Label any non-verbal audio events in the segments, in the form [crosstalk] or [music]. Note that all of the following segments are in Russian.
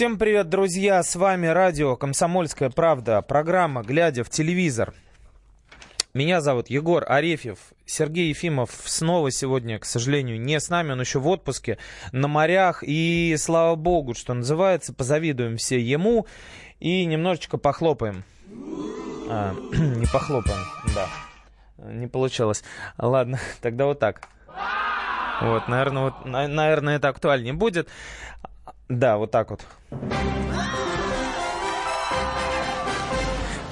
Всем привет, друзья! С вами радио «Комсомольская правда». Программа «Глядя в телевизор». Меня зовут Егор Арефьев. Сергей Ефимов снова сегодня, к сожалению, не с нами. Он еще в отпуске, на морях. И слава богу, что называется, позавидуем все ему и немножечко похлопаем. А, [clears throat] не похлопаем, да. Не получилось. Ладно, [laughs] тогда вот так. Вот, наверное, вот, наверное, это актуальнее будет. Да, вот так вот.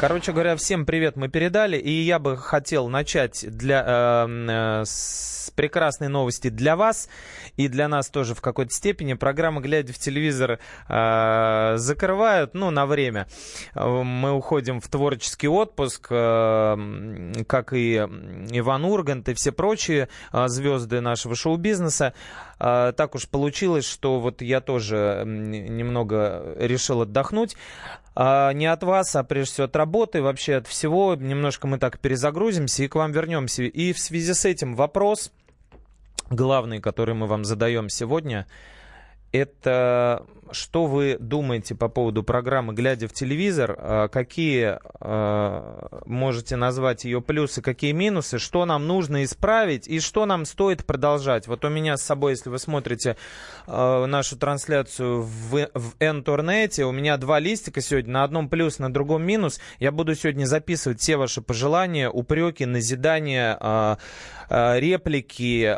Короче говоря, всем привет мы передали, и я бы хотел начать для, э, э, с прекрасной новости для вас и для нас тоже в какой-то степени. Программа «Глядя в телевизор» э, закрывают, ну, на время. Мы уходим в творческий отпуск, э, как и Иван Ургант и все прочие э, звезды нашего шоу-бизнеса. Э, так уж получилось, что вот я тоже немного решил отдохнуть. А, не от вас, а прежде всего от работы, вообще от всего. Немножко мы так перезагрузимся и к вам вернемся. И в связи с этим вопрос главный, который мы вам задаем сегодня – это что вы думаете по поводу программы «Глядя в телевизор», а, какие а, можете назвать ее плюсы, какие минусы, что нам нужно исправить и что нам стоит продолжать. Вот у меня с собой, если вы смотрите а, нашу трансляцию в, в интернете, у меня два листика сегодня, на одном плюс, на другом минус. Я буду сегодня записывать все ваши пожелания, упреки, назидания, реплики.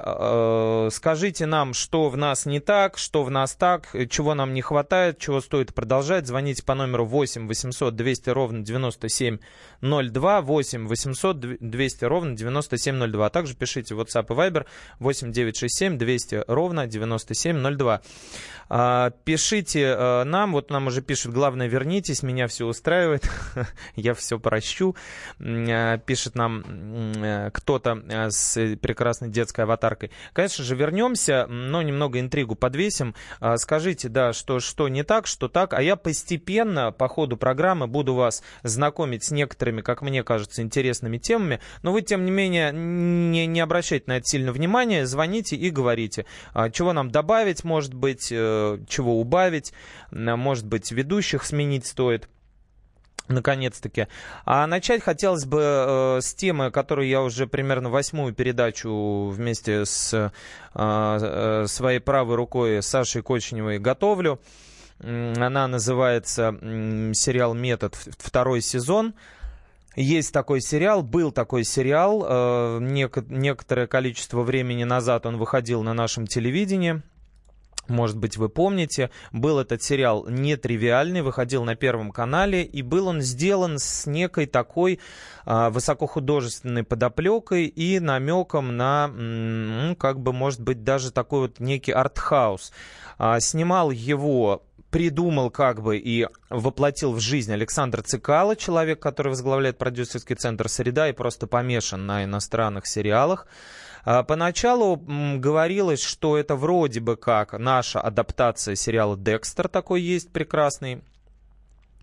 Скажите нам, что в нас не так, что в нас нас так, чего нам не хватает, чего стоит продолжать. Звоните по номеру 8 800 200 ровно 9702, 8 800 200 ровно 9702. А также пишите WhatsApp и Viber 8 967 200 ровно 9702. А, пишите а, нам, вот нам уже пишут, главное, вернитесь, меня все устраивает, [laughs] я все прощу. А, пишет нам а, кто-то с прекрасной детской аватаркой. Конечно же, вернемся, но немного интригу подвесим. А, скажите, да, что, что не так, что так, а я постепенно по ходу программы буду вас знакомить с некоторыми, как мне кажется, интересными темами, но вы, тем не менее, не, не обращайте на это сильно внимания, звоните и говорите, а, чего нам добавить, может быть, э, чего убавить, может быть, ведущих сменить стоит. Наконец-таки. А начать хотелось бы э, с темы, которую я уже примерно восьмую передачу вместе с э, э, своей правой рукой Сашей Кочневой готовлю. Она называется сериал «Метод», второй сезон. Есть такой сериал, был такой сериал. Э, нек- некоторое количество времени назад он выходил на нашем телевидении. Может быть, вы помните, был этот сериал нетривиальный, выходил на Первом канале, и был он сделан с некой такой а, высокохудожественной подоплекой и намеком на, ну, как бы, может быть, даже такой вот некий артхаус. А, снимал его придумал как бы и воплотил в жизнь Александр Цикало, человек, который возглавляет продюсерский центр «Среда» и просто помешан на иностранных сериалах. А, поначалу говорилось, что это вроде бы как наша адаптация сериала «Декстер», такой есть прекрасный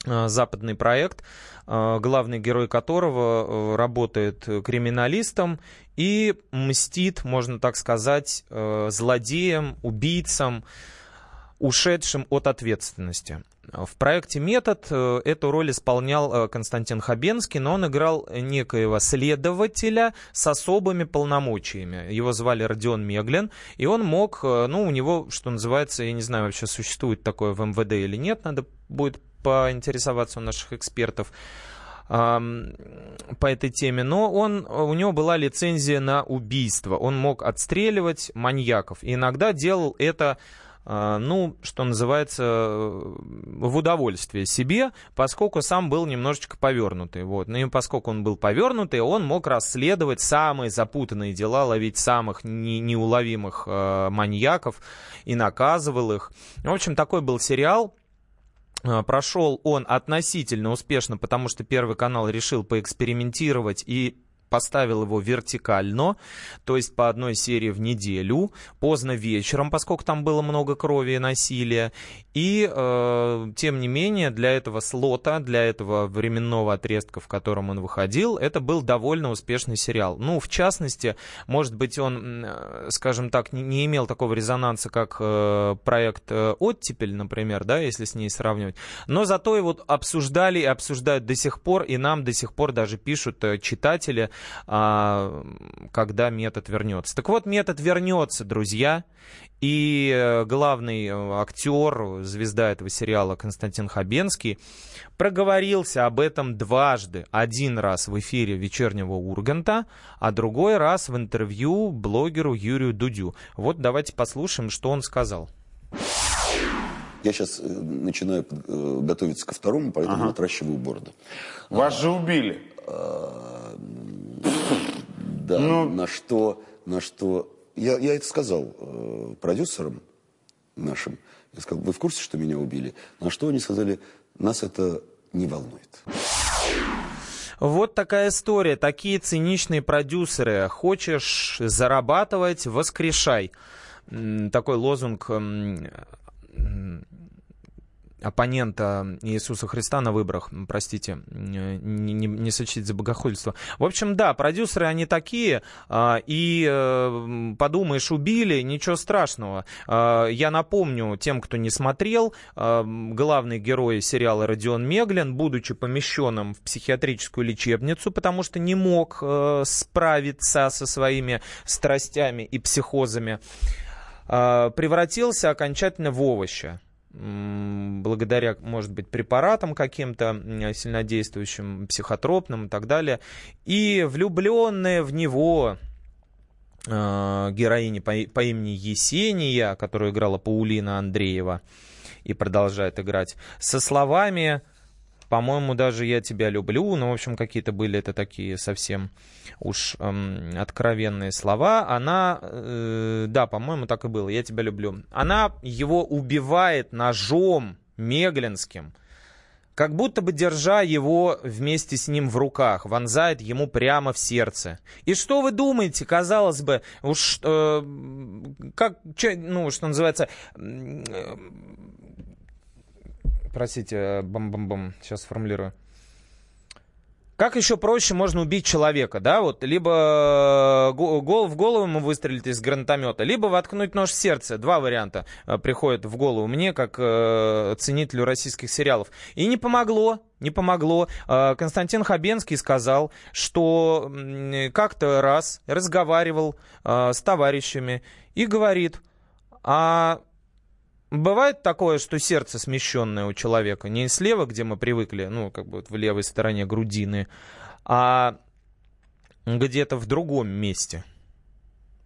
а, западный проект, а, главный герой которого э, работает криминалистом и мстит, можно так сказать, э, злодеям, убийцам, ушедшим от ответственности. В проекте «Метод» э, эту роль исполнял э, Константин Хабенский, но он играл некоего следователя с особыми полномочиями. Его звали Родион Меглин, и он мог, э, ну, у него, что называется, я не знаю, вообще существует такое в МВД или нет, надо будет поинтересоваться у наших экспертов по этой теме, но он, у него была лицензия на убийство. Он мог отстреливать маньяков. И иногда делал это ну, что называется, в удовольствие себе, поскольку сам был немножечко повернутый. Вот. Ну и поскольку он был повернутый, он мог расследовать самые запутанные дела, ловить самых не, неуловимых э, маньяков и наказывал их. В общем, такой был сериал. А, прошел он относительно успешно, потому что Первый канал решил поэкспериментировать и поставил его вертикально, то есть по одной серии в неделю, поздно вечером, поскольку там было много крови и насилия. И, э, тем не менее, для этого слота, для этого временного отрезка, в котором он выходил, это был довольно успешный сериал. Ну, в частности, может быть, он, э, скажем так, не, имел такого резонанса, как э, проект э, «Оттепель», например, да, если с ней сравнивать. Но зато его обсуждали и обсуждают до сих пор, и нам до сих пор даже пишут э, читатели, когда метод вернется. Так вот, метод вернется, друзья. И э, главный э, актер, звезда этого сериала Константин Хабенский, проговорился об этом дважды. Один раз в эфире вечернего Урганта, а другой раз в интервью блогеру Юрию Дудю. Вот давайте послушаем, что он сказал. Я сейчас начинаю готовиться ко второму, поэтому ага. отращиваю бороду. Вас же убили. Да, ну... на что, на что... Я, я это сказал э, продюсерам нашим. Я сказал, вы в курсе, что меня убили? На что они сказали, нас это не волнует. Вот такая история, такие циничные продюсеры. Хочешь зарабатывать, воскрешай. Такой лозунг оппонента Иисуса Христа на выборах, простите, не, не, не сочтите за богохульство. В общем, да, продюсеры они такие, а, и э, подумаешь, убили, ничего страшного. А, я напомню тем, кто не смотрел, а, главный герой сериала Родион Меглин, будучи помещенным в психиатрическую лечебницу, потому что не мог э, справиться со своими страстями и психозами, превратился окончательно в овоща благодаря, может быть, препаратам каким-то сильнодействующим, психотропным и так далее. И влюбленная в него э, героиня по, по имени Есения, которую играла Паулина Андреева и продолжает играть, со словами по-моему, даже «Я тебя люблю», ну, в общем, какие-то были это такие совсем уж эм, откровенные слова. Она, э, да, по-моему, так и было, «Я тебя люблю». Она его убивает ножом Меглинским, как будто бы держа его вместе с ним в руках, вонзает ему прямо в сердце. И что вы думаете, казалось бы, уж э, как, че, ну, что называется, э, простите, бам-бам-бам, сейчас сформулирую. Как еще проще можно убить человека, да, вот, либо э, гол, в голову ему выстрелить из гранатомета, либо воткнуть нож в сердце. Два варианта э, приходят в голову мне, как э, ценителю российских сериалов. И не помогло, не помогло. Э, Константин Хабенский сказал, что э, как-то раз разговаривал э, с товарищами и говорит, а Бывает такое, что сердце смещенное у человека, не слева, где мы привыкли, ну, как бы вот в левой стороне грудины, а где-то в другом месте.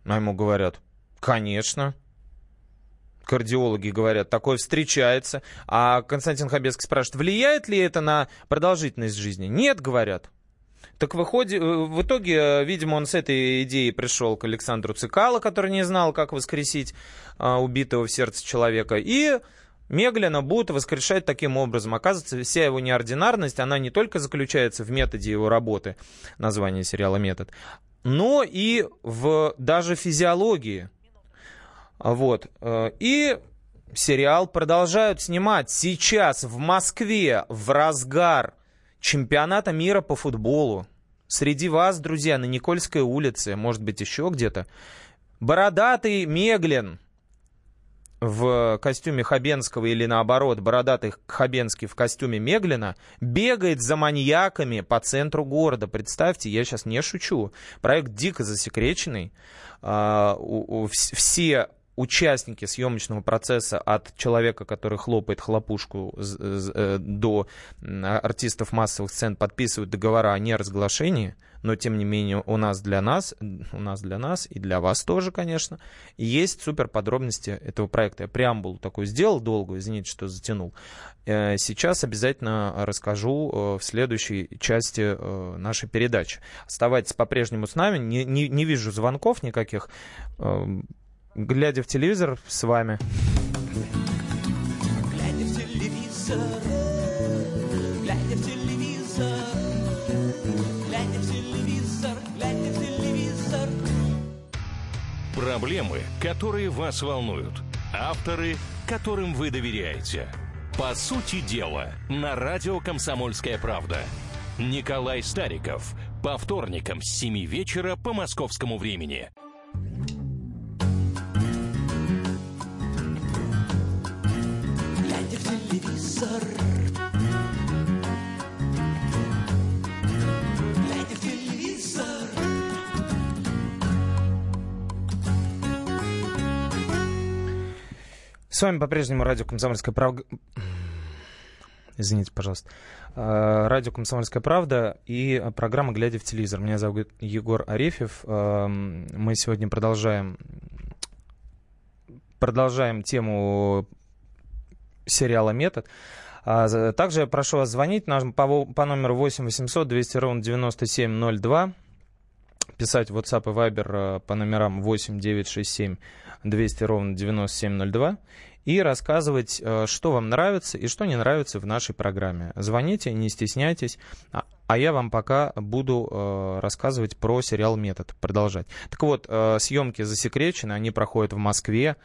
А ему говорят, конечно. Кардиологи говорят, такое встречается. А Константин Хабецкий спрашивает, влияет ли это на продолжительность жизни? Нет, говорят. Так выходит, э, в итоге, э, видимо, он с этой идеей пришел к Александру Цикало, который не знал, как воскресить а, убитого в сердце человека. И Меглина будут воскрешать таким образом. Оказывается, вся его неординарность, она не только заключается в методе его работы, название сериала «Метод», но и в даже физиологии. Вот. Э, и сериал продолжают снимать сейчас в Москве в разгар чемпионата мира по футболу. Среди вас, друзья, на Никольской улице, может быть, еще где-то, бородатый Меглин в костюме Хабенского или наоборот, бородатый Хабенский в костюме Меглина бегает за маньяками по центру города. Представьте, я сейчас не шучу. Проект дико засекреченный. А, все участники съемочного процесса от человека, который хлопает хлопушку, э, до артистов массовых сцен подписывают договора о неразглашении, но тем не менее у нас для нас, у нас для нас и для вас тоже, конечно, есть супер подробности этого проекта. Я преамбулу такой сделал долгую, извините, что затянул. Э, сейчас обязательно расскажу э, в следующей части нашей передачи. Оставайтесь по-прежнему с нами, не, не, не вижу звонков никаких эм, глядя в телевизор с вами. Глядя в телевизор, глядя в телевизор, глядя в телевизор, глядя в телевизор. Проблемы, которые вас волнуют. Авторы, которым вы доверяете. По сути дела, на радио «Комсомольская правда». Николай Стариков. По вторникам с 7 вечера по московскому времени. Телевизор С вами по-прежнему радио «Комсомольская правда». Извините, пожалуйста. Э, Радио «Комсомольская правда» и программа «Глядя в телевизор». Меня зовут Егор Арефьев. Эм, Мы сегодня продолжаем, продолжаем тему сериала «Метод». А, Также прошу вас звонить нам по, номеру 8 800 200 ровно 9702 писать в WhatsApp и Viber э, по номерам 8 967 200 ровно 9702 и рассказывать, э, что вам нравится и что не нравится в нашей программе. Звоните, не стесняйтесь. А- А я вам пока буду э, рассказывать про сериал «Метод», продолжать. Так вот, э, съемки засекречены, они проходят в Москве.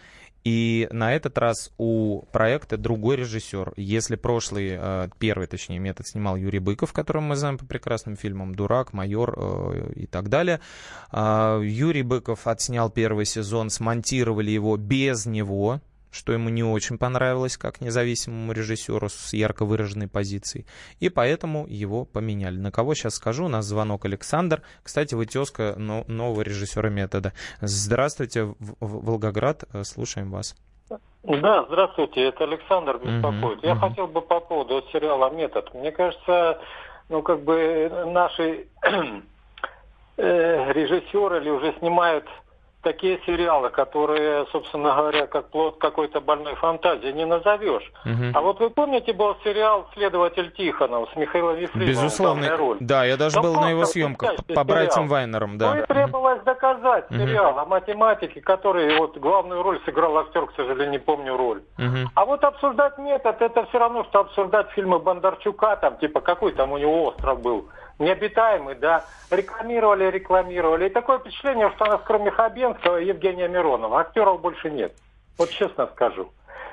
И на этот раз у проекта другой режиссер. Если прошлый, э, первый, точнее, метод снимал Юрий Быков, которого мы знаем по прекрасным фильмам «Дурак», «Майор» э, и так далее. А, Юрий Быков отснял первый сезон, смонтировали его без него, что ему не очень понравилось как независимому режиссеру с ярко выраженной позицией. И поэтому его поменяли. На кого сейчас скажу? У нас звонок Александр. Кстати, вы тезка но- нового режиссера метода. Здравствуйте, Волгоград. Э, Слушаем вас. Да, здравствуйте, это Александр беспокоит. Мгм, Я мгм. хотел бы по поводу сериала «Метод». Мне кажется, ну, как бы наши [clears throat] э, режиссеры или уже снимают такие сериалы, которые, собственно говоря, как плод какой-то больной фантазии не назовешь. Мгм. А вот вы помните, был сериал «Следователь Тихонов» с Михаилом Ефремовым Безусловно. роли? Да, я даже Да был на его съемках по братьям. Вайнерам, Ну да. и требовалось доказать сериал о математике, который вот главную роль сыграл актер, к сожалению, не помню роль. Мгм. А вот обсуждать метод, это все равно, что обсуждать фильмы Бондарчука, там, типа, какой там у него остров был. Необитаемый, да. Рекламировали, рекламировали. И такое впечатление, что у нас кроме Хабенского и Евгения Миронова актеров больше нет. Вот честно скажу.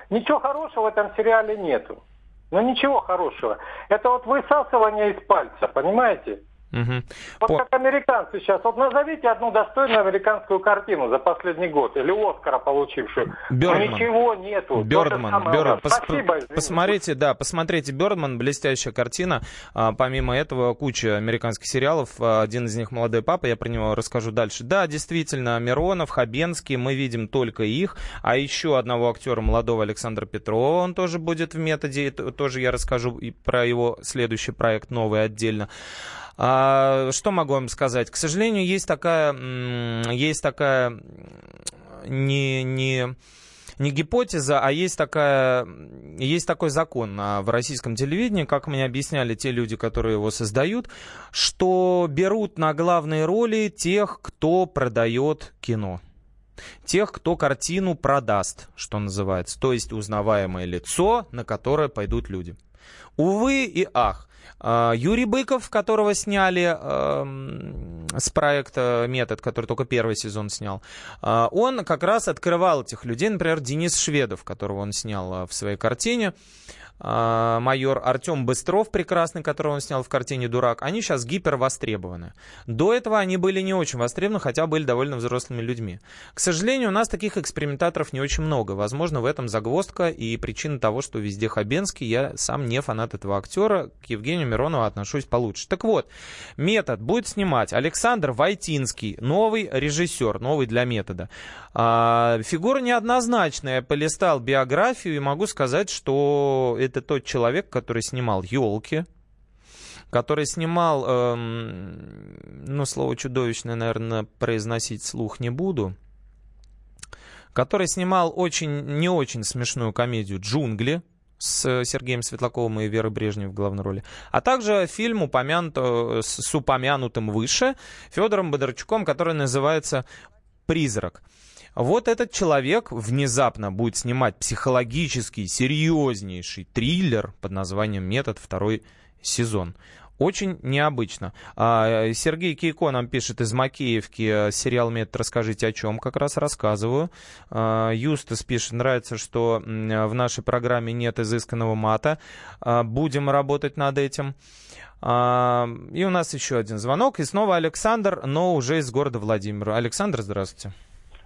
Ничего хорошего в этом сериале нету. Ну ничего хорошего. Это вот высасывание из пальца, понимаете? Мгм. Вот По- как американцы сейчас. Вот назовите одну достойную американскую картину за последний год или Оскара получившую. Бёрдман. Ничего нету. Бёрдман, Бёрдман. Пос- Спасибо. извините. посмотрите, да, посмотрите Бёрдман, блестящая картина. А, помимо этого, куча американских сериалов. А, один из них «Молодой папа», я про него расскажу дальше. Да, действительно, Миронов, Хабенский, мы видим только их. А еще одного актера, молодого Александра Петрова, он тоже будет в методе. Тоже я расскажу и про его следующий проект, новый отдельно. А, что могу вам сказать? К сожалению, есть такая, есть такая не, не, не гипотеза, а есть, такая, есть такой закон а, в российском телевидении, как мне объясняли те люди, которые его создают, что берут на главные роли тех, кто продает кино. Тех, кто картину продаст, что называется. То есть узнаваемое лицо, на которое пойдут люди. Увы и ах. А, Юрий Быков, которого сняли эм, с проекта «Метод», который только первый сезон снял, а, он как раз открывал этих людей. Например, Денис Шведов, которого он снял а, в своей картине. А, майор Артем Быстров, прекрасный, которого он снял в картине «Дурак», они сейчас гипер востребованы. До этого они были не очень востребованы, хотя были довольно взрослыми людьми. К сожалению, у нас таких экспериментаторов не очень много. Возможно, в этом загвоздка и причина того, что везде Хабенский. Я сам не фанат этого актера. К Евгению Миронову отношусь получше. Так вот, метод будет снимать Александр Войтинский, новый режиссер, новый для метода. А, фигура неоднозначная. Я полистал биографию и могу сказать, что это тот человек, который снимал елки, который снимал, эм, ну, слово чудовищное, наверное, произносить слух не буду, который снимал очень, не очень смешную комедию «Джунгли», с Сергеем Светлаковым и Верой Брежневой в главной роли, а также фильм упомянут, э, с, упомянутым выше Федором Бондарчуком, который называется «Призрак». Вот этот человек внезапно будет снимать психологический, серьезнейший триллер под названием «Метод. Второй сезон». Очень необычно. А, Сергей Кейко нам пишет из Макеевки, сериал «Метод. Расскажите о чем?» Как раз рассказываю. А, Юстас пишет, нравится, что в нашей программе нет изысканного мата. А, будем работать над этим. И у нас еще один звонок. И снова Александр, но уже из города Владимира. Александр, здравствуйте.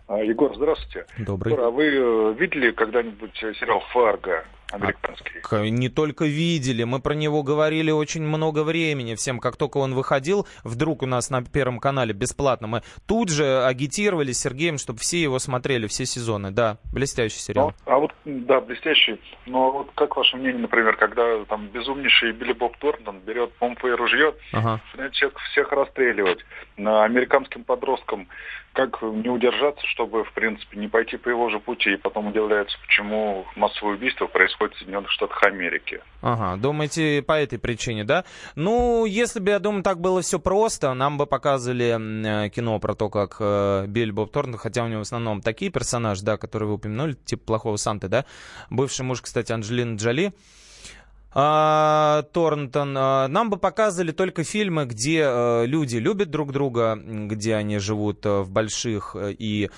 Егор, здравствуйте. Добрый. Егор, а вы э, видели когда-нибудь сериал «Фарго»? Американский. А, не только видели, мы про него говорили очень много времени всем. Как только он выходил, вдруг у нас на Первом канале бесплатно, мы тут же агитировали с Сергеем, чтобы все его смотрели, все сезоны. Да, блестящий сериал. Ну, а вот, да, блестящий. Но вот как ваше мнение, например, когда там безумнейший Билли Боб Торнтон берет помпу и ружье, ага. начинает всех расстреливать на американским подросткам, как не удержаться, чтобы, в принципе, не пойти по его же пути, и потом удивляется, почему массовое убийство происходит в Соединенных Штатах Америки. Ага, думаете, по этой причине, да? Ну, если бы, я думаю, так было все просто, нам бы показывали э, кино про то, как э, Билли Боб Торнтон, хотя у него в основном такие персонажи, да, которые вы упомянули, типа плохого Санты, да? Бывший муж, кстати, Анджелины Джоли, Торнтон, а, нам бы показывали только фильмы, где а, люди любят друг друга, где они живут а, в больших а, и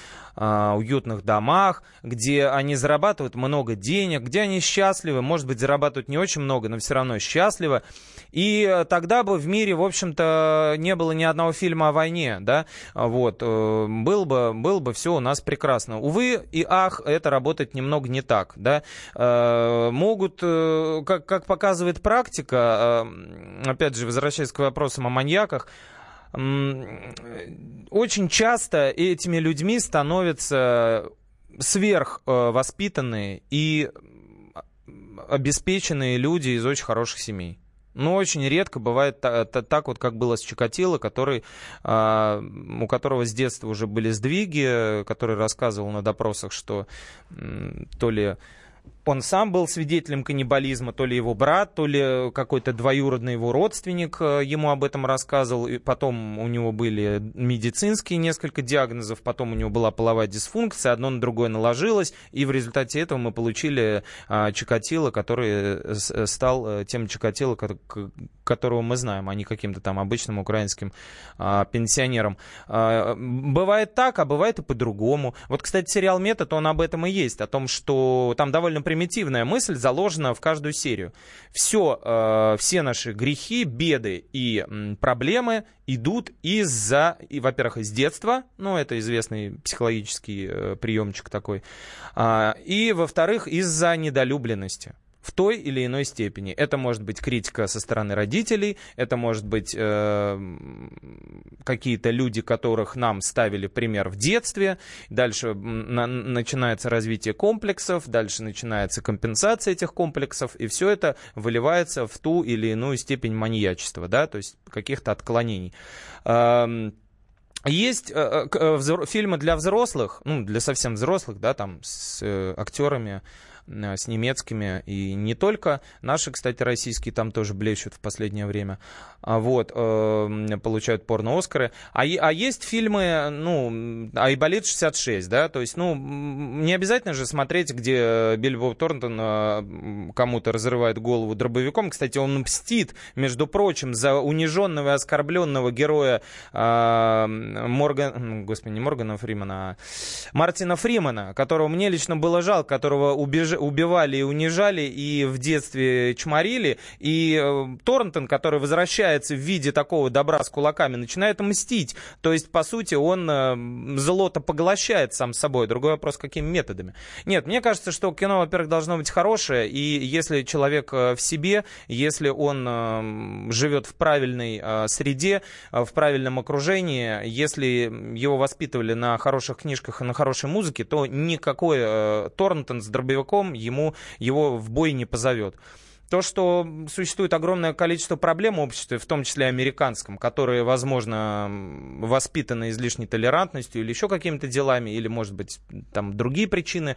а, уютных домах, где они зарабатывают много денег, где они счастливы, может быть, зарабатывают не очень много, но все равно счастливы. И э, тогда бы в мире, в общем-то, не было ни одного фильма о войне, да, вот, э, был бы, был бы все у нас прекрасно. Увы и ах, это работает немного не так, да, э, могут, как, как показывает практика, опять же, возвращаясь к вопросам о маньяках, очень часто этими людьми становятся сверхвоспитанные и обеспеченные люди из очень хороших семей. Но очень редко бывает так, вот, как было с Чикатило, который, а, у которого с детства уже были сдвиги, который рассказывал на допросах, что то ли он сам был свидетелем каннибализма, то ли его брат, то ли какой-то двоюродный его родственник э, ему об этом рассказывал. И потом у него были медицинские несколько диагнозов, потом у него была половая дисфункция, одно на другое наложилось, и в результате этого мы получили а, Чикатило, который э, э, стал тем Чикатило, которого мы знаем, а не каким-то там обычным украинским а, пенсионером. А, бывает так, а бывает и по-другому. Вот, кстати, сериал «Метод», он об этом и есть, о том, что там довольно примитивная мысль заложена в каждую серию. Все, э, все наши грехи, беды и проблемы идут из-за, и, во-первых, из детства, ну, это известный психологический э, приемчик такой, э, и, во-вторых, из-за недолюбленности в той или иной степени. Это может быть критика со стороны родителей, это может быть э, какие-то люди, которых нам ставили пример в детстве, дальше на, начинается развитие комплексов, дальше начинается компенсация этих комплексов, и все это выливается в ту или иную степень маньячества, да, то есть каких-то отклонений. Э, есть э, э, фильмы для взрослых, ну, для совсем взрослых, да, там, с э, актерами, Э, с немецкими, и не только. Наши, кстати, российские там тоже блещут в последнее время. А вот, э, получают порно-Оскары. А, а есть фильмы, ну, Айболит 66, да, то есть, ну, не обязательно же смотреть, где Билли Боб Торнтон э, кому-то разрывает голову дробовиком. Кстати, он мстит, между прочим, за униженного и оскорбленного героя э, Моргана, господи, не Моргана Фримана, а Мартина Фримана, которого мне лично было жалко, которого убеж убивали и унижали, и в детстве чморили. И э, Торнтон, который возвращается в виде такого добра с кулаками, начинает мстить. То есть, по сути, он э, злото поглощает сам собой. Другой вопрос, какими методами. Нет, мне кажется, что кино, во-первых, должно быть хорошее, и если человек э, в себе, если он живет в правильной среде, в правильном окружении, если его воспитывали на хороших книжках и на хорошей музыке, то никакой Торнтон с дробовиком ему его в бой не позовет. То, что существует огромное количество проблем в обществе, в том числе американском, которые, возможно, воспитаны излишней толерантностью или еще какими-то делами, или, может быть, там другие причины,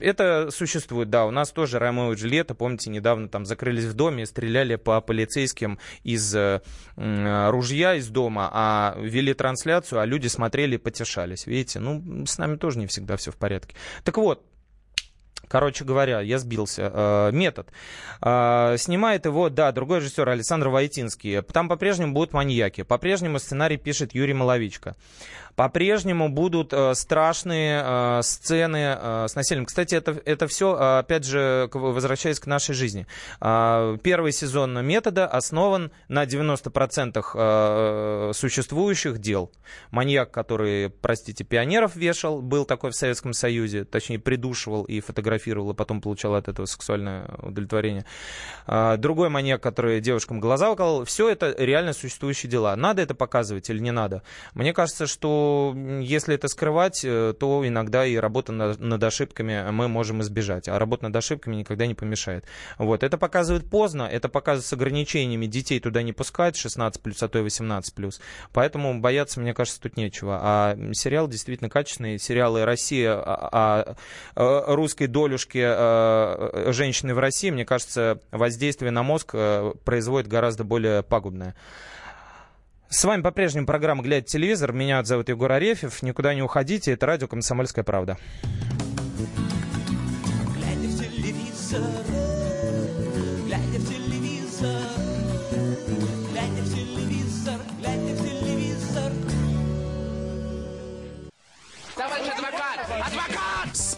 это существует, да. У нас тоже Ромео и Джульетта, помните, недавно там закрылись в доме стреляли по полицейским из э, ружья из дома, а вели трансляцию, а люди смотрели и потешались. Видите, ну, с нами тоже не всегда все в порядке. Так вот, Короче говоря, я сбился. Э, метод. Э, снимает его, да, другой режиссер Александр Войтинский. Там по-прежнему будут маньяки. По-прежнему сценарий пишет Юрий Маловичко. По-прежнему будут э, страшные э, сцены э, с насилием. Кстати, это, это все, опять же, возвращаясь к нашей жизни. Первый сезон метода основан на 90% э, существующих дел. Маньяк, который, простите, пионеров вешал, был такой в Советском Союзе, точнее, придушивал и фотографировал, и потом получал от этого сексуальное удовлетворение. Другой маньяк, который девушкам глаза уколол. Все это реально существующие дела. Надо это показывать или не надо? Мне кажется, что если это скрывать, э, то иногда и работа над ошибками мы можем избежать. А работа над ошибками никогда не помешает. Вот. Это показывает поздно, это показывает с ограничениями. Детей туда не пускать, 16 плюс, а то и 18 плюс. Поэтому бояться, мне кажется, тут нечего. А сериал действительно качественный. Сериалы «Россия» о, о, о русской долюшке о, женщины в России, мне кажется, воздействие на мозг э, производит гораздо более пагубное. С вами по-прежнему программа «Глядя телевизор». Меня зовут Егор Арефьев. Никуда не уходите. Это радио «Комсомольская правда». Глядя в телевизор,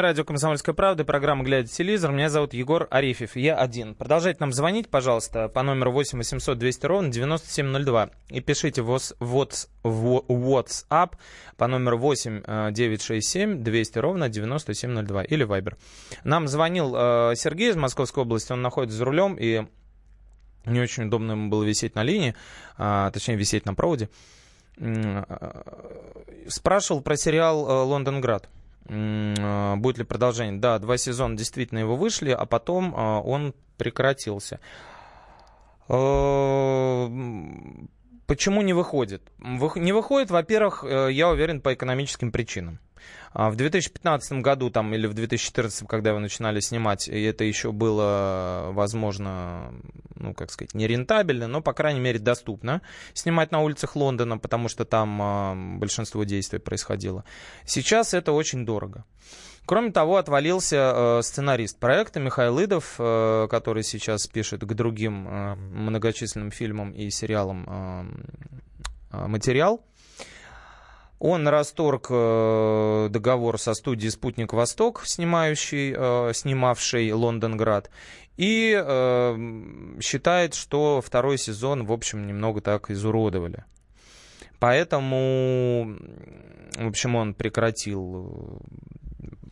Радио «Комсомольская правда», программа «Глядя телевизор». Меня зовут Егор Арефьев, я один. Продолжайте нам звонить, пожалуйста, по номеру 8 800 200 ровно 9702. И пишите в WhatsApp по номеру 8 967 200 ровно 9702 или Viber. Нам звонил э, Сергей из Московской области, он находится за рулем, и не очень удобно ему было висеть на линии, а, точнее, висеть на проводе. Э, спрашивал про сериал э, «Лондонград». А, будет ли продолжение? Да, два сезона действительно его вышли, а потом а, он прекратился. А, почему не выходит? Не выходит, во-первых, э, я уверен, по экономическим причинам. А в 2015 году там, или в 2014, когда вы начинали снимать, это еще было, возможно, ну, как сказать, нерентабельно, но, по крайней мере, доступно снимать на улицах Лондона, потому что там э, большинство действий происходило. Сейчас это очень дорого. Кроме того, отвалился э, сценарист проекта Михаил Идов, э, который сейчас пишет к другим э, многочисленным фильмам и сериалам материал. Он расторг э, договор со студией «Спутник Восток», снимающий, э, снимавший «Лондонград», и э, считает, что второй сезон, в общем, немного так изуродовали. Поэтому, в общем, он прекратил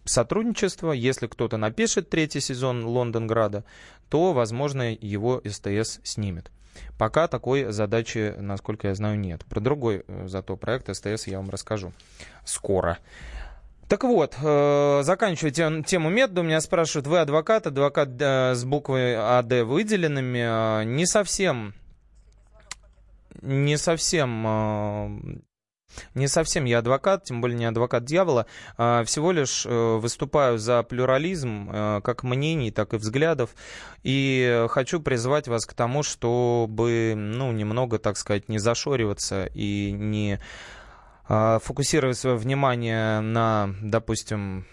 сотрудничество. Если кто-то напишет третий сезон Лондонграда, то, возможно, его СТС снимет. Пока такой задачи, насколько я знаю, нет. Про другой э, зато проект СТС я вам расскажу скоро. Так вот, э, заканчивая тему метода, меня спрашивают, вы адвокат, адвокат э, с буквой АД выделенными, не совсем, не совсем не совсем я адвокат, тем более не адвокат дьявола. А всего лишь э, выступаю за плюрализм э, как мнений, так и взглядов. И хочу призвать вас к тому, чтобы ну, немного, так сказать, не зашориваться и не фокусировать свое внимание на, допустим,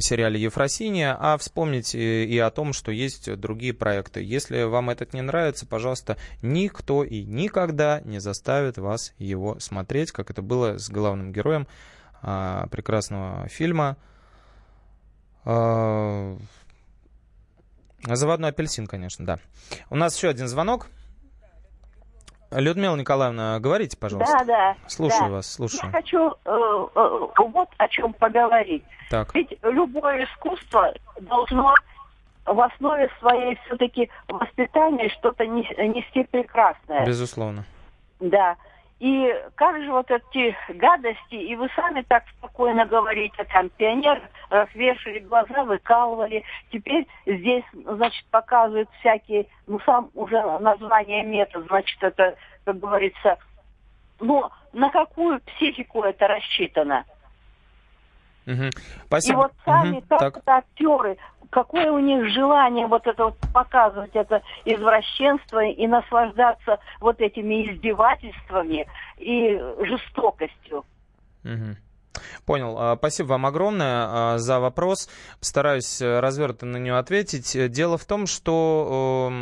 сериале «Ефросиния», а вспомнить и о том, что есть другие проекты. Если вам этот не нравится, пожалуйста, никто и никогда не заставит вас его смотреть, как это было с главным героем а, прекрасного фильма а, «Заводной апельсин», конечно, да. У нас еще один звонок. Людмила Николаевна, говорите, пожалуйста. Да, да. Слушаю да. вас, слушаю. Я хочу э, э, вот о чем поговорить. Так. Ведь любое искусство должно в основе своей все-таки воспитания что-то нести прекрасное. Безусловно. Да. И как же вот эти гадости, и вы сами так спокойно говорите, там пионер развешивали глаза, выкалывали. Теперь здесь, значит, показывают всякие, ну сам уже название метод, значит, это, как говорится, ну, на какую психику это рассчитано? Угу. Спасибо. И вот сами угу. как это актеры, какое у них желание вот это вот показывать это извращенство и наслаждаться вот этими издевательствами и жестокостью. Угу. Понял. А, спасибо вам огромное а, за вопрос. Постараюсь э, развернуто на него ответить. Дело в том, что,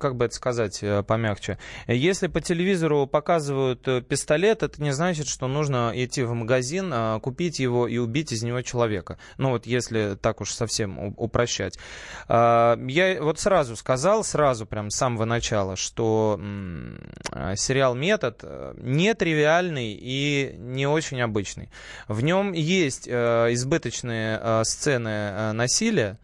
как бы это сказать э, помягче, если по телевизору показывают э, пистолет, это не значит, что нужно идти в магазин, а, купить его и убить из него человека. Ну вот если так уж совсем упрощать. Я вот сразу сказал, сразу прям с самого начала, что сериал «Метод» нетривиальный и не очень обычный. В нем есть э, избыточные э, сцены э, насилия,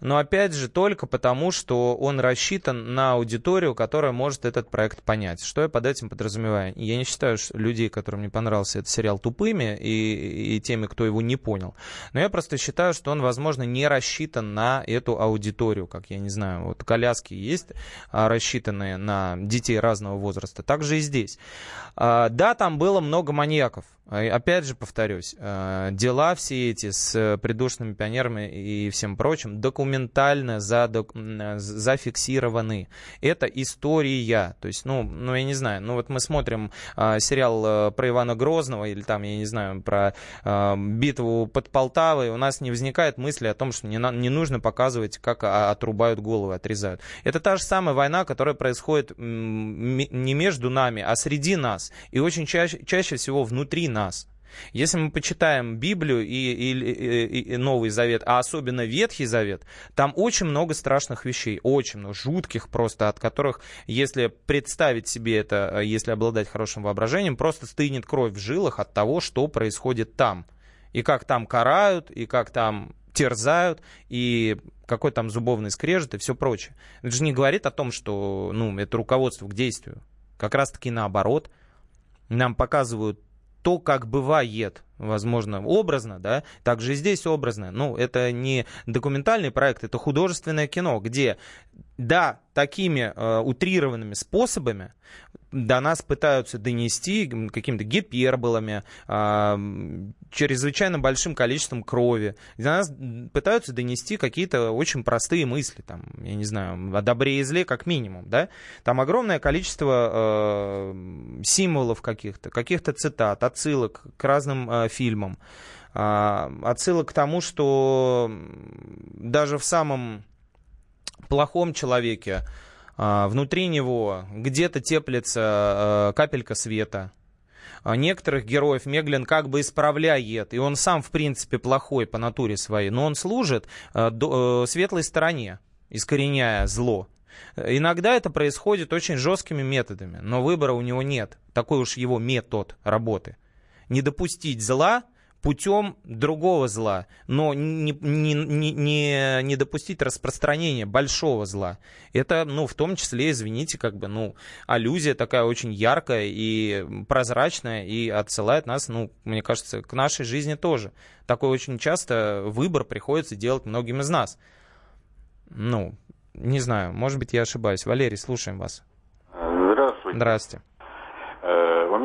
но опять же только потому, что он рассчитан на аудиторию, которая может этот проект понять. Что я под этим подразумеваю? Я не считаю что людей, которым не понравился этот сериал, тупыми и, и теми, кто его не понял. Но я просто считаю, что он, возможно, не рассчитан на эту аудиторию, как я не знаю, вот коляски есть а, рассчитанные на детей разного возраста. Так же и здесь. А, да, там было много маньяков. Опять же повторюсь, а, дела все эти с придушными пионерами и всем прочим документально зафиксированы. Это история. То есть, ну, ну я не знаю, ну вот мы смотрим а, сериал а, про Ивана Грозного или там, я не знаю, про а, битву под Полтавой, у нас не возникает мысли о том, что не, не нужно показывать, как а, отрубают головы, отрезают. Это та же самая война, которая происходит не между нами, а среди нас. И очень чаще, чаще всего внутри нас. Если мы почитаем Библию и, и, и, и Новый Завет, а особенно Ветхий Завет, там очень много страшных вещей, очень много, жутких просто, от которых, если представить себе это, если обладать хорошим воображением, просто стынет кровь в жилах от того, что происходит там. И как там карают, и как там терзают, и какой там зубовный скрежет и все прочее. Это же не говорит о том, что ну, это руководство к действию. Как раз-таки наоборот. Нам показывают то, как бывает, возможно, образно, да, также и здесь образно. Ну, это не документальный проект, это художественное кино, где, да, такими э, утрированными способами до нас пытаются донести какими-то гиперболами, э, чрезвычайно большим количеством крови. До нас пытаются донести какие-то очень простые мысли, там, я не знаю, о добре и зле как минимум, да. Там огромное количество э, символов каких-то, каких-то цитат, отсылок к разным э, фильмам, э, отсылок к тому, что даже в самом плохом человеке, а, внутри него где-то теплится а, капелька света. А некоторых героев Меглин как бы исправляет, и он сам, в принципе, плохой по натуре своей, но он служит э, светлой стороне, искореняя зло. Иногда это происходит очень жесткими методами, но выбора у него нет. Такой уж его метод работы. Не допустить зла – путем другого зла, но не, не, не, не, допустить распространения большого зла. Это, ну, в том числе, извините, как бы, ну, аллюзия такая очень яркая и прозрачная, и отсылает нас, ну, мне кажется, к нашей жизни тоже. Такой очень часто выбор приходится делать многим из нас. Ну, не знаю, может быть, я ошибаюсь. Валерий, слушаем вас. Здравствуйте. Здравствуйте.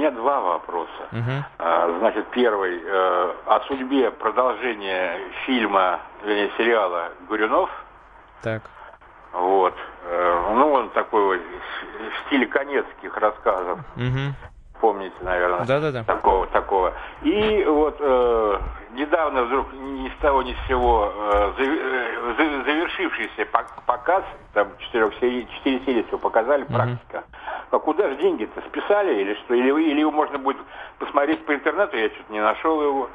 Э, у меня два вопроса. Угу. Значит, первый э, о судьбе продолжения фильма, вернее, сериала Гурюнов. Так. Вот. Э, ну, он такой вот в стиле конецких рассказов. Угу. Помните, наверное. Да-да-да. Такого, такого. И вот э, недавно вдруг ни с того ни с сего э, завершившийся показ, там четырех серий, четыре серии всего показали, угу. практика. А куда же деньги-то списали или что? Или, или его можно будет посмотреть по интернету, я что-то не нашел его.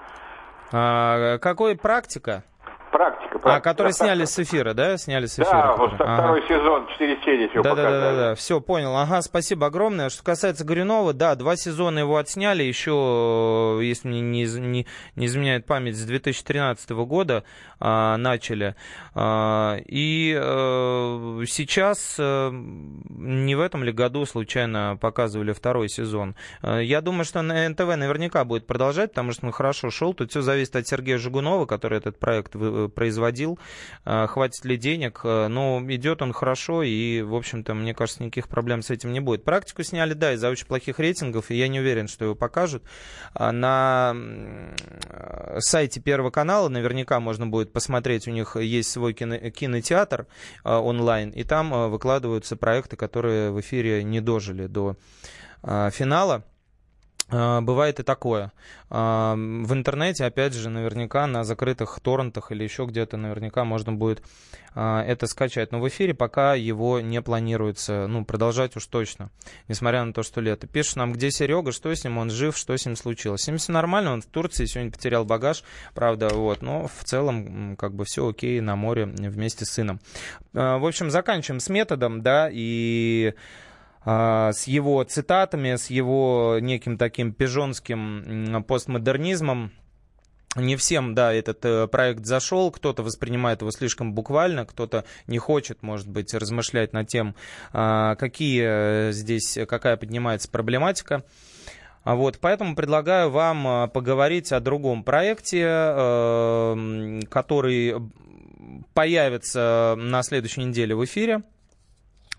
А, какой практика? Практика, практика. А, которые сняли с эфира, да? Сняли с эфира. Да, вот второй ага. сезон, 4 серии всего да, показали. Да, да, да, все, понял. Ага, спасибо огромное. Что касается Горюнова, да, два сезона его отсняли еще, если мне не, не, не изменяет память, с 2013 года а, начали. А, и а, сейчас а, не в этом ли году случайно показывали второй сезон. А, я думаю, что на НТВ наверняка будет продолжать, потому что он хорошо шел. Тут все зависит от Сергея Жигунова, который этот проект производил, а, хватит ли денег, а, но идет он хорошо, и, в общем-то, мне кажется, никаких проблем с этим не будет. Практику сняли, да, из-за очень плохих рейтингов, и я не уверен, что его покажут. А, на сайте Первого канала наверняка можно будет посмотреть, у них есть свой кино, кинотеатр онлайн, и там выкладываются проекты, которые в эфире не дожили до финала. А, бывает и такое. А, в интернете, опять же, наверняка на закрытых торрентах или еще где-то наверняка можно будет а, это скачать. Но в эфире пока его не планируется ну, продолжать уж точно, несмотря на то, что лето. Пишет нам, где Серега, что с ним, он жив, что с ним случилось. С ним все нормально, он в Турции сегодня потерял багаж, правда, вот, но в целом как бы все окей на море вместе с сыном. В общем, заканчиваем с методом, да, и с его цитатами, с его неким таким пижонским постмодернизмом. Не всем, да, этот э, проект зашел, кто-то воспринимает его слишком буквально, кто-то не хочет, может быть, размышлять над тем, а, какие э, здесь, какая поднимается проблематика. А вот, поэтому предлагаю вам э, поговорить о другом проекте, который появится на следующей неделе в эфире.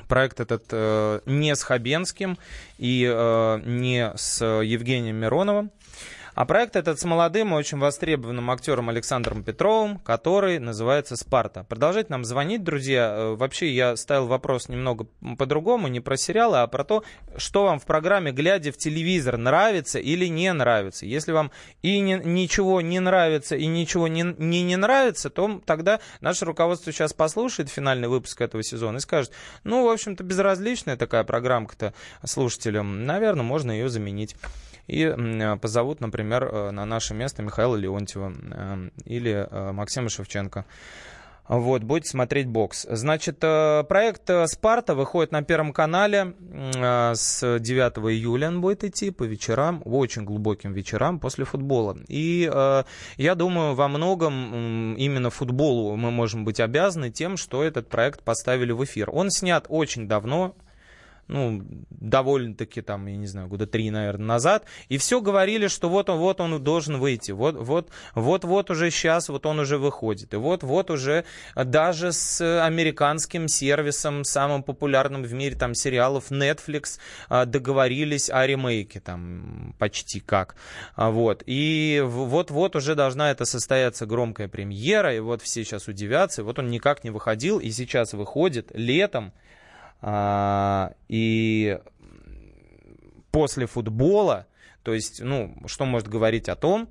Проект этот э, не с Хабенским и э, не с Евгением Мироновым. А проект этот с молодым и очень востребованным актером Александром Петровым, который называется «Спарта». Продолжайте нам звонить, друзья. Э, вообще я ставил вопрос немного по-другому, не про сериалы, а про то, что вам в программе «Глядя в телевизор» нравится или не нравится. Если вам и не, ничего не нравится, и ничего не, не, не нравится, то тогда наше руководство сейчас послушает финальный выпуск этого сезона и скажет, ну, в общем-то, безразличная такая программка-то слушателям, наверное, можно ее заменить и э, позовут, например, э, на наше место Михаила Леонтьева э, или Максима Шевченко. Вот, будете смотреть бокс. Значит, проект «Спарта» выходит на Первом канале с 9 июля. Он будет идти по вечерам, очень глубоким вечерам после футбола. И я думаю, во многом именно футболу мы можем быть обязаны тем, что этот проект поставили в эфир. Он снят очень давно, ну, довольно-таки там, я не знаю, года три, наверное, назад, и все говорили, что вот он, вот он должен выйти, вот, вот, вот, вот уже сейчас, вот он уже выходит, и вот, вот уже даже с американским сервисом, самым популярным в мире там сериалов Netflix, а, договорились о ремейке, там, почти как, а, вот, и вот-вот уже должна это состояться громкая премьера, и вот все сейчас удивятся, и вот он никак не выходил, и сейчас выходит летом, и после футбола, то есть, ну, что может говорить о том,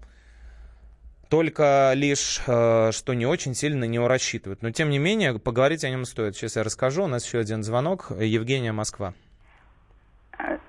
только лишь, э, что не очень сильно на него рассчитывают. Но, тем не менее, поговорить о нем стоит. Сейчас я расскажу. У нас еще один звонок. Евгения, Москва.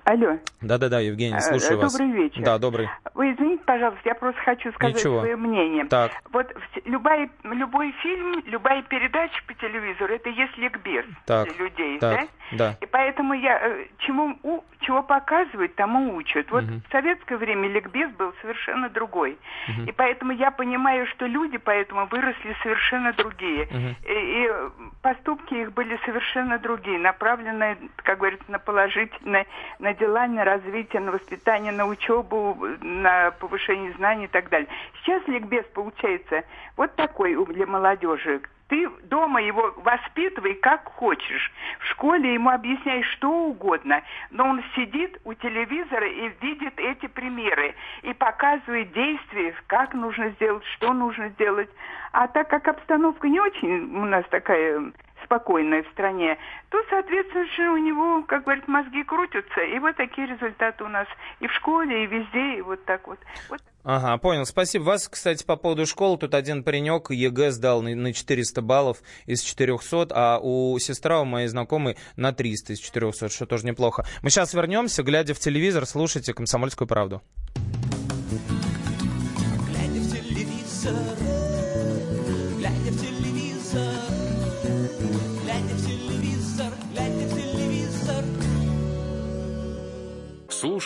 Алло. Да-да-да, Евгений, э, слушаю добрый вас. Добрый вечер. Да, добрый. Вы извините, пожалуйста, я просто хочу сказать Ничего. свое мнение. Так. Вот любая, любой фильм, любая передача по телевизору, это есть ликбез так. для людей, так. да? Да. И поэтому я, э, чему, у, чего показывают, тому учат. Вот Угу. в советское время ликбез был совершенно другой. Мгм. И поэтому я понимаю, что люди поэтому выросли совершенно другие. Мгм. И, и поступки их были совершенно другие, направленные, как говорится, на положительное, на дела, на развитие, на воспитание, на учебу, на повышение знаний и так далее. Сейчас ликбез получается вот такой для молодежи. Ты дома его воспитывай как хочешь. В школе ему объясняй что угодно. Но он сидит у телевизора и видит эти примеры. И показывает действия, как нужно сделать, что нужно сделать. А так как обстановка не очень у нас такая спокойная в стране, то, соответственно, же у него, как говорят, мозги крутятся. И вот такие результаты у нас и в школе, и везде, и вот так вот. вот. Ага, понял. Спасибо. Вас, кстати, по поводу школы, тут один паренек ЕГЭ сдал на на 400 баллов из 400, а у сестра у моей знакомой на 300 из 400, что тоже неплохо. Мы сейчас вернемся, глядя в телевизор, слушайте «Комсомольскую правду». Глядя в телевизор,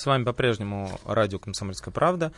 С вами по-прежнему радио «Комсомольская правда».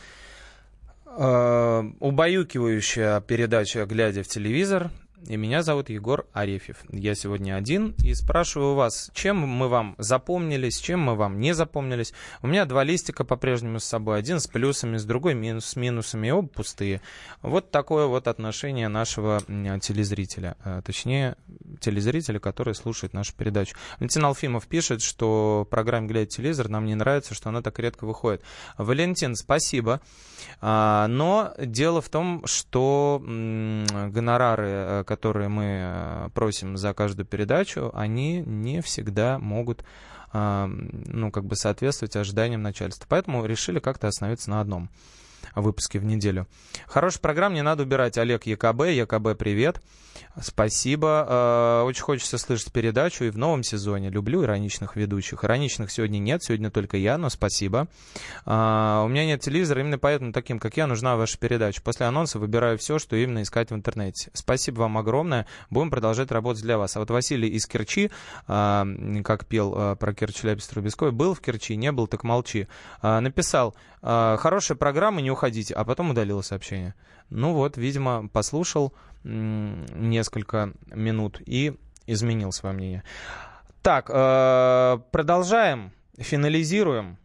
Э, убаюкивающая передача «Глядя в телевизор». И меня зовут Егор Арефьев. Я сегодня один и спрашиваю вас, чем мы вам запомнились, чем мы вам не запомнились. У меня два листика по-прежнему с собой. Один с плюсами, с другой минус, с минусами, оба пустые. Вот такое вот отношение нашего телезрителя. Э, точнее, телезрителя, который слушает нашу передачу. Валентин Алфимов пишет, что программа «Глядя телевизор» нам не нравится, что она так редко выходит. Валентин, спасибо. А, но дело в том, что гонорары, э, которые мы э, просим за каждую передачу, они не всегда могут а, ну, как бы соответствовать ожиданиям начальства. Поэтому решили как-то остановиться на одном выпуске в неделю. Хорошая программа, не надо убирать. Олег ЕКБ, ЕКБ, привет. Спасибо. Э, очень хочется слышать передачу и в новом сезоне. Люблю ироничных ведущих. Ироничных сегодня нет, сегодня только я, но спасибо. Э, у меня нет телевизора, именно поэтому таким, как я, нужна ваша передача. После анонса выбираю все, что именно искать в интернете. Спасибо вам огромное. Будем продолжать работать для вас. А вот Василий из Керчи, э, как пел про Керчь Ляпис Трубецкой, был в Керчи, не был, так молчи. Написал, хорошая программа, не уходите, а потом удалил сообщение. Ну вот, видимо, послушал несколько минут и изменил свое мнение. Так, э, продолжаем, финализируем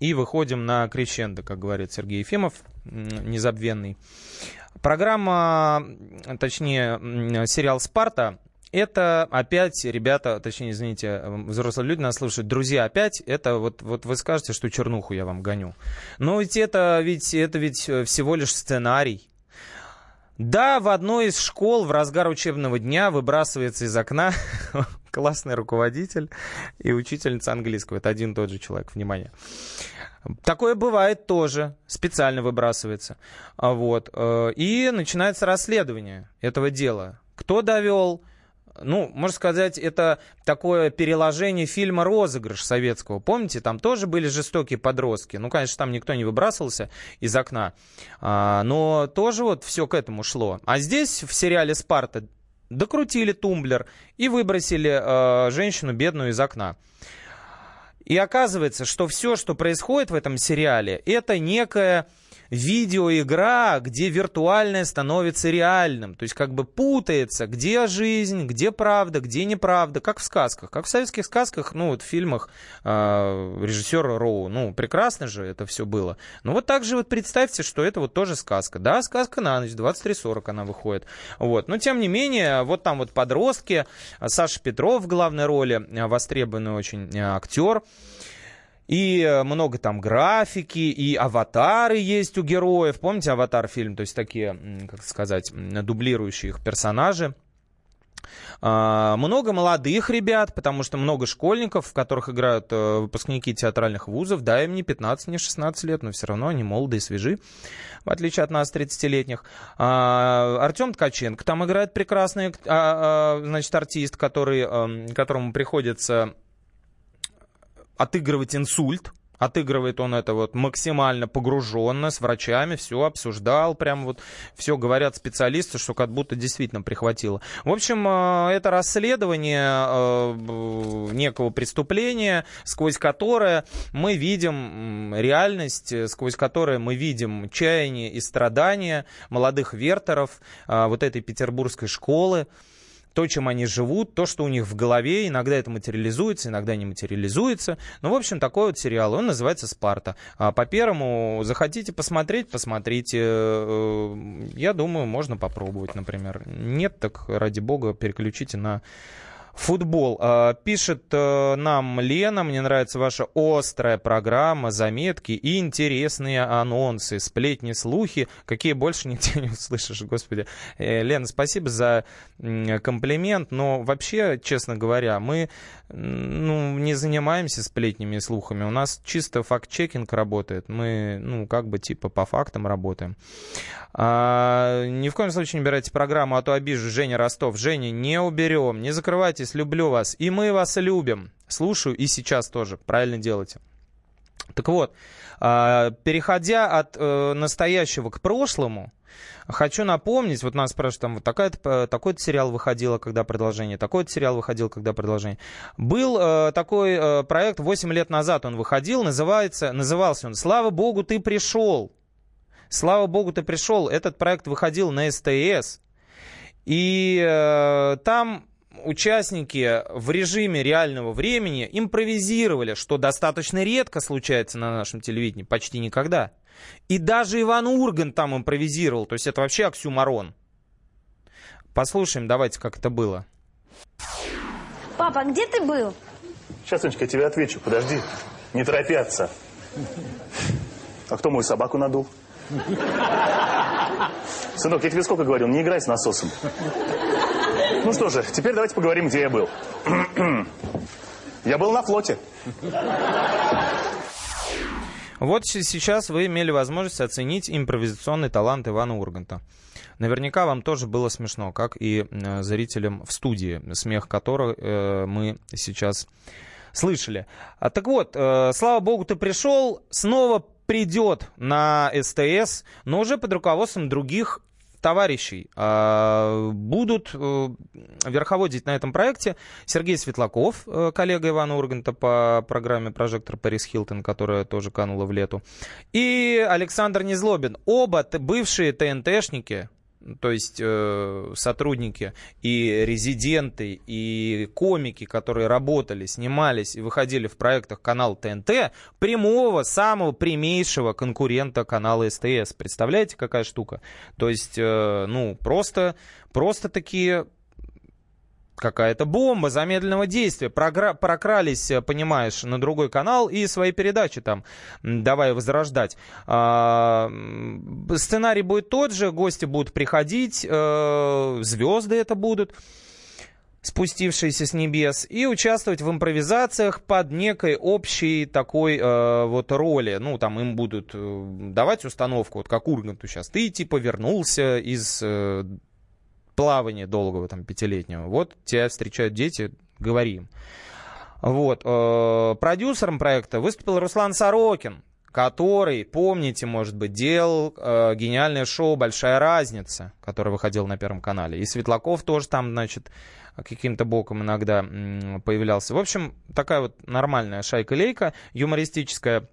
и выходим на крещендо, как говорит Сергей Ефимов, незабвенный. Программа, точнее, сериал «Спарта» Это опять, ребята, точнее, извините, взрослые люди нас слушают, друзья, опять это вот, вот вы скажете, что чернуху я вам гоню. Но ведь это ведь, это ведь э, всего лишь сценарий. Да, в одной из школ в разгар учебного дня выбрасывается из окна [laughs] классный руководитель и учительница английского. Это один и тот же человек, внимание. Такое бывает тоже, специально выбрасывается. А вот. Э, и начинается расследование этого дела. Кто довел, ну, можно сказать, это такое переложение фильма «Розыгрыш» советского. Помните, там тоже были жестокие подростки. Ну, конечно, там никто не выбрасывался из окна. А, но тоже вот все к этому шло. А здесь в сериале «Спарта» докрутили тумблер и выбросили э, женщину бедную из окна. И оказывается, что все, что происходит в этом сериале, это некая видеоигра, где виртуальное становится реальным. То есть как бы путается, где жизнь, где правда, где неправда, как в сказках. Как в советских сказках, ну вот в фильмах э, режиссера Роу. Ну, прекрасно же это все было. Ну вот так же вот представьте, что это вот тоже сказка. Да, сказка на ночь, 23.40 она выходит. Вот. Но тем не менее, вот там вот подростки, Саша Петров в главной роли, востребованный очень актер. И э, много там графики, и аватары есть у героев. Помните аватар фильм? То есть такие, как сказать, дублирующие их персонажи. А, много молодых ребят, потому что много школьников, в которых играют э, выпускники театральных вузов. Да, им не 15, не 16 лет, но все равно они молодые свежи, в отличие от нас, 30-летних. А, Артем Ткаченко там играет прекрасный а, значит, артист, который, эм, которому приходится отыгрывать инсульт. Отыгрывает он это вот максимально погруженно, с врачами, все обсуждал, прям вот все говорят специалисты, что как будто действительно прихватило. В общем, э, это расследование э, некого преступления, сквозь которое мы видим реальность, сквозь которое мы видим чаяние и страдания молодых вертеров э, вот этой петербургской школы то, чем они живут, то, что у них в голове. Иногда это материализуется, иногда не материализуется. Ну, в общем, такой вот сериал. Он называется «Спарта». А по первому захотите посмотреть, посмотрите. Э, я думаю, можно попробовать, например. Нет, так ради бога переключите на Футбол. А, пишет э, нам Лена, мне нравится ваша острая программа, заметки и интересные анонсы, сплетни, слухи. Какие больше нигде [laughs] не услышишь, господи. Э, Лена, спасибо за комплимент, но вообще, честно говоря, мы ну, не занимаемся сплетнями и слухами. У нас чисто факт-чекинг работает. Мы, ну, как бы типа по фактам работаем. А, ни в коем случае не убирайте программу, а то обижу Женя Ростов. Женя, не уберем, не закрывайтесь, люблю вас. И мы вас любим. Слушаю и сейчас тоже. Правильно делаете. Так вот, переходя от э, настоящего к прошлому, Хочу напомнить, вот нас спрашивают, там вот такой-то, такой-то сериал выходил, когда продолжение, такой-то сериал выходил, когда продолжение. Был э, такой э, проект 8 лет назад, он выходил, называется, назывался он «Слава Богу, ты пришел». Слава богу, ты пришел. Этот проект выходил на СТС. И э, там участники в режиме реального времени импровизировали, что достаточно редко случается на нашем телевидении, почти никогда. И даже Иван Урган там импровизировал, то есть это вообще оксюмарон. Послушаем, давайте, как это было. Папа, где ты был? Сейчас, Сонечка, я тебе отвечу, подожди. Не торопятся. А кто мою собаку надул? Сынок, я тебе сколько говорил, не играй с насосом. Ну что же, теперь давайте поговорим, где я был. Я был на флоте. Вот сейчас вы имели возможность оценить импровизационный талант Ивана Урганта. Наверняка вам тоже было смешно, как и э, зрителям в студии, смех которого э, мы сейчас слышали. А, так вот, э, слава богу, ты пришел. Снова придет на СТС, но уже под руководством других товарищей. А, будут э, верховодить на этом проекте Сергей Светлаков, э, коллега Ивана Урганта по программе «Прожектор Парис Хилтон», которая тоже канула в лету, и Александр Незлобин. Оба бывшие ТНТшники, то есть э, сотрудники и резиденты, и комики, которые работали, снимались и выходили в проектах канала ТНТ, прямого, самого прямейшего конкурента канала СТС. Представляете, какая штука? То есть, э, ну, просто, просто такие какая-то бомба замедленного действия. Програ- прокрались, э, понимаешь, на другой канал и свои передачи там давай возрождать. А, сценарий будет тот же, гости будут приходить, а, звезды это будут спустившиеся с небес, и участвовать в импровизациях под некой общей такой э, вот роли. Ну, там им будут э, давать установку, вот как Урганту сейчас. Ты типа вернулся из э, плавания долгого, там, пятилетнего. Вот тебя встречают дети, говорим. Вот. Э, продюсером проекта выступил Руслан Сорокин, который, помните, может быть, делал э, гениальное шоу «Большая разница», которое выходило на Первом канале. И Светлаков тоже там, значит, каким-то боком иногда появлялся. В общем, такая вот нормальная шайка-лейка, юмористическая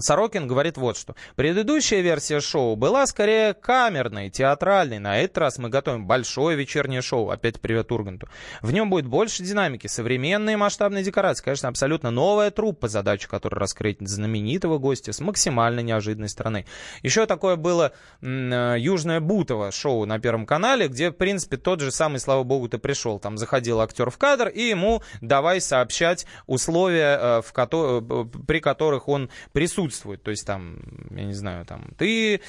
Сорокин говорит вот что. Предыдущая версия шоу была скорее камерной, театральной. На этот раз мы готовим большое вечернее шоу. Опять привет Урганту. В нем будет больше динамики, современные масштабные декорации. Конечно, абсолютно новая труппа, задача которой раскрыть знаменитого гостя с максимально неожиданной стороны. Еще такое было э, Южное Бутово шоу на Первом канале, где, в принципе, тот же самый, слава богу, ты пришел. Там заходил актер в кадр, и ему давай сообщать условия, э, в ко- э, при которых он присутствует присутствует. То есть там, я не знаю, там, ты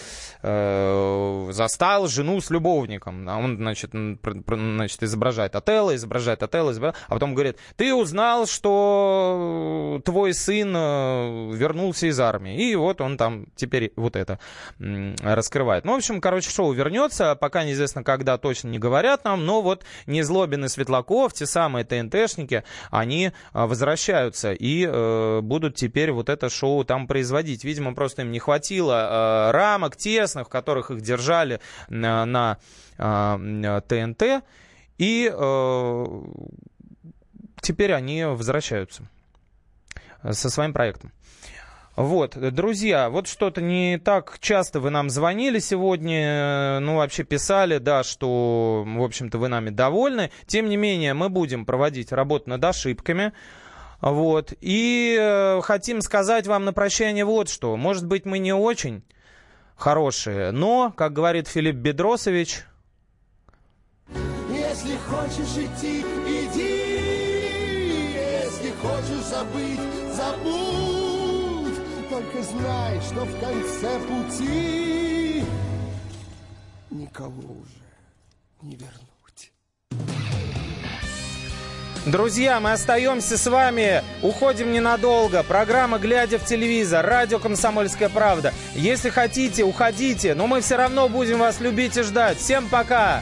э, застал жену с любовником, а он, значит, значит изображает Отелло, изображает Отелло, изображает, а потом говорит, ты узнал, что твой сын э, вернулся из армии. И вот он там теперь вот это раскрывает. Ну, в общем, короче, шоу вернется, пока неизвестно, когда точно не говорят нам, но вот Незлобин и Светлаков, те самые ТНТшники, они э, возвращаются и э, будут теперь вот это шоу там производить производить. Видимо, просто им не хватило э, рамок тесных, в которых их держали на, э, ТНТ. И э, теперь они возвращаются со своим проектом. Вот, друзья, вот что-то не так часто вы нам звонили сегодня, ну, вообще писали, да, что, в общем-то, вы нами довольны. Тем не менее, мы будем проводить работу над ошибками. Вот. И э, хотим сказать вам на прощание вот что. Может быть, мы не очень хорошие, но, как говорит Филипп Бедросович... Если хочешь идти, иди хочешь забыть, забудь. Только знай, что в конце пути никого уже не вернуть. Друзья, мы остаемся с вами, уходим ненадолго. Программа «Глядя в телевизор», радио «Комсомольская правда». Если хотите, уходите, но мы все равно будем вас любить и ждать. Всем пока!